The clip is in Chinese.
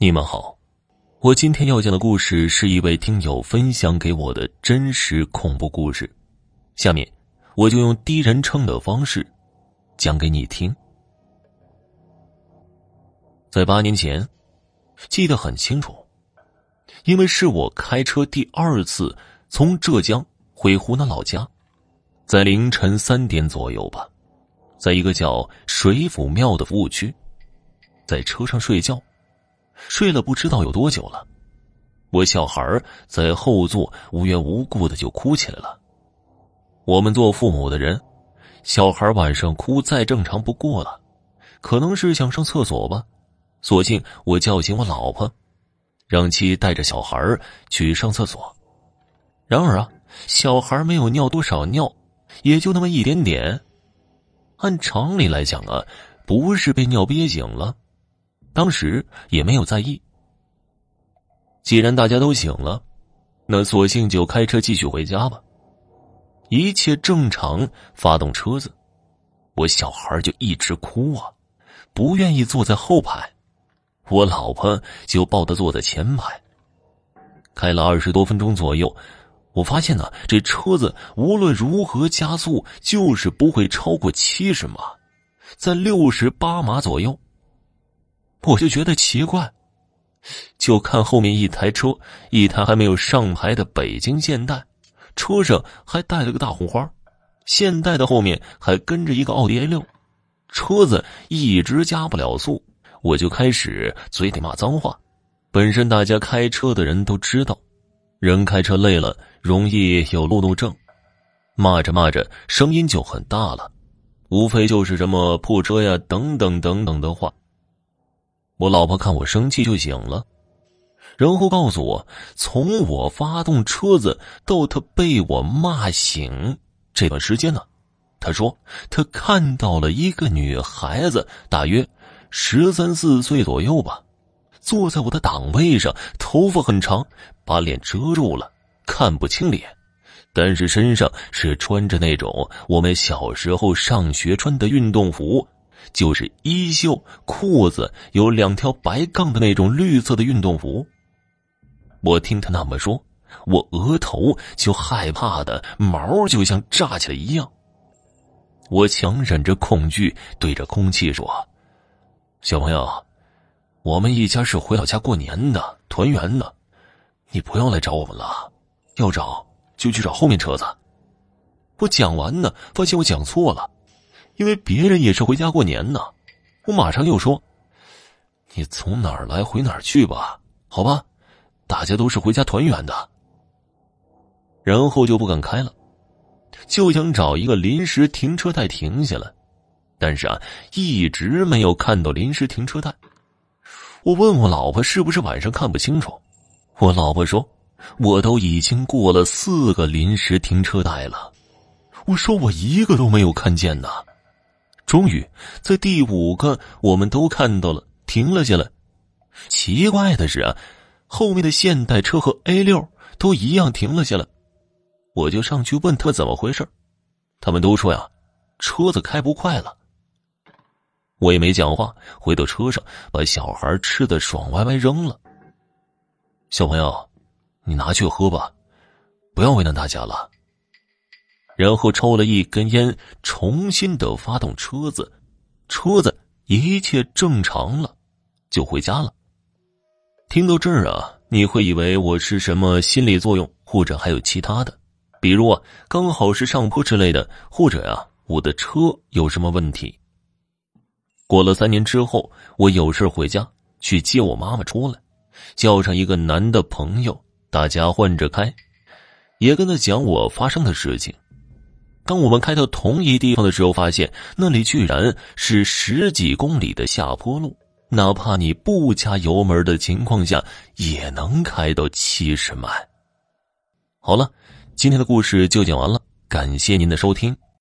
你们好，我今天要讲的故事是一位听友分享给我的真实恐怖故事，下面我就用第一人称的方式讲给你听。在八年前，记得很清楚，因为是我开车第二次从浙江回湖南老家，在凌晨三点左右吧，在一个叫水府庙的服务区，在车上睡觉。睡了不知道有多久了，我小孩在后座无缘无故的就哭起来了。我们做父母的人，小孩晚上哭再正常不过了，可能是想上厕所吧，索性我叫醒我老婆，让其带着小孩去上厕所。然而啊，小孩没有尿多少尿，也就那么一点点，按常理来讲啊，不是被尿憋醒了。当时也没有在意。既然大家都醒了，那索性就开车继续回家吧。一切正常，发动车子，我小孩就一直哭啊，不愿意坐在后排，我老婆就抱他坐在前排。开了二十多分钟左右，我发现呢，这车子无论如何加速，就是不会超过七十码，在六十八码左右。我就觉得奇怪，就看后面一台车，一台还没有上牌的北京现代，车上还带了个大红花，现代的后面还跟着一个奥迪 A 六，车子一直加不了速，我就开始嘴里骂脏话。本身大家开车的人都知道，人开车累了容易有路怒症，骂着骂着声音就很大了，无非就是什么破车呀等等等等的话。我老婆看我生气就醒了，然后告诉我，从我发动车子到她被我骂醒这段时间呢，她说她看到了一个女孩子，大约十三四岁左右吧，坐在我的档位上，头发很长，把脸遮住了，看不清脸，但是身上是穿着那种我们小时候上学穿的运动服。就是衣袖、裤子有两条白杠的那种绿色的运动服。我听他那么说，我额头就害怕的毛就像炸起来一样。我强忍着恐惧，对着空气说：“小朋友，我们一家是回老家过年的，团圆的，你不要来找我们了。要找就去找后面车子。”我讲完呢，发现我讲错了。因为别人也是回家过年呢，我马上又说：“你从哪儿来回哪儿去吧，好吧，大家都是回家团圆的。”然后就不敢开了，就想找一个临时停车带停下来，但是啊，一直没有看到临时停车带。我问我老婆是不是晚上看不清楚，我老婆说：“我都已经过了四个临时停车带了。”我说：“我一个都没有看见呢。”终于，在第五个，我们都看到了，停了下来。奇怪的是啊，后面的现代车和 A 六都一样停了下来。我就上去问他怎么回事，他们都说呀，车子开不快了。我也没讲话，回到车上，把小孩吃的爽歪歪扔了。小朋友，你拿去喝吧，不要为难大家了。然后抽了一根烟，重新的发动车子，车子一切正常了，就回家了。听到这儿啊，你会以为我是什么心理作用，或者还有其他的，比如啊，刚好是上坡之类的，或者呀，我的车有什么问题。过了三年之后，我有事回家去接我妈妈出来，叫上一个男的朋友，大家换着开，也跟他讲我发生的事情。当我们开到同一地方的时候，发现那里居然是十几公里的下坡路，哪怕你不加油门的情况下，也能开到七十迈。好了，今天的故事就讲完了，感谢您的收听。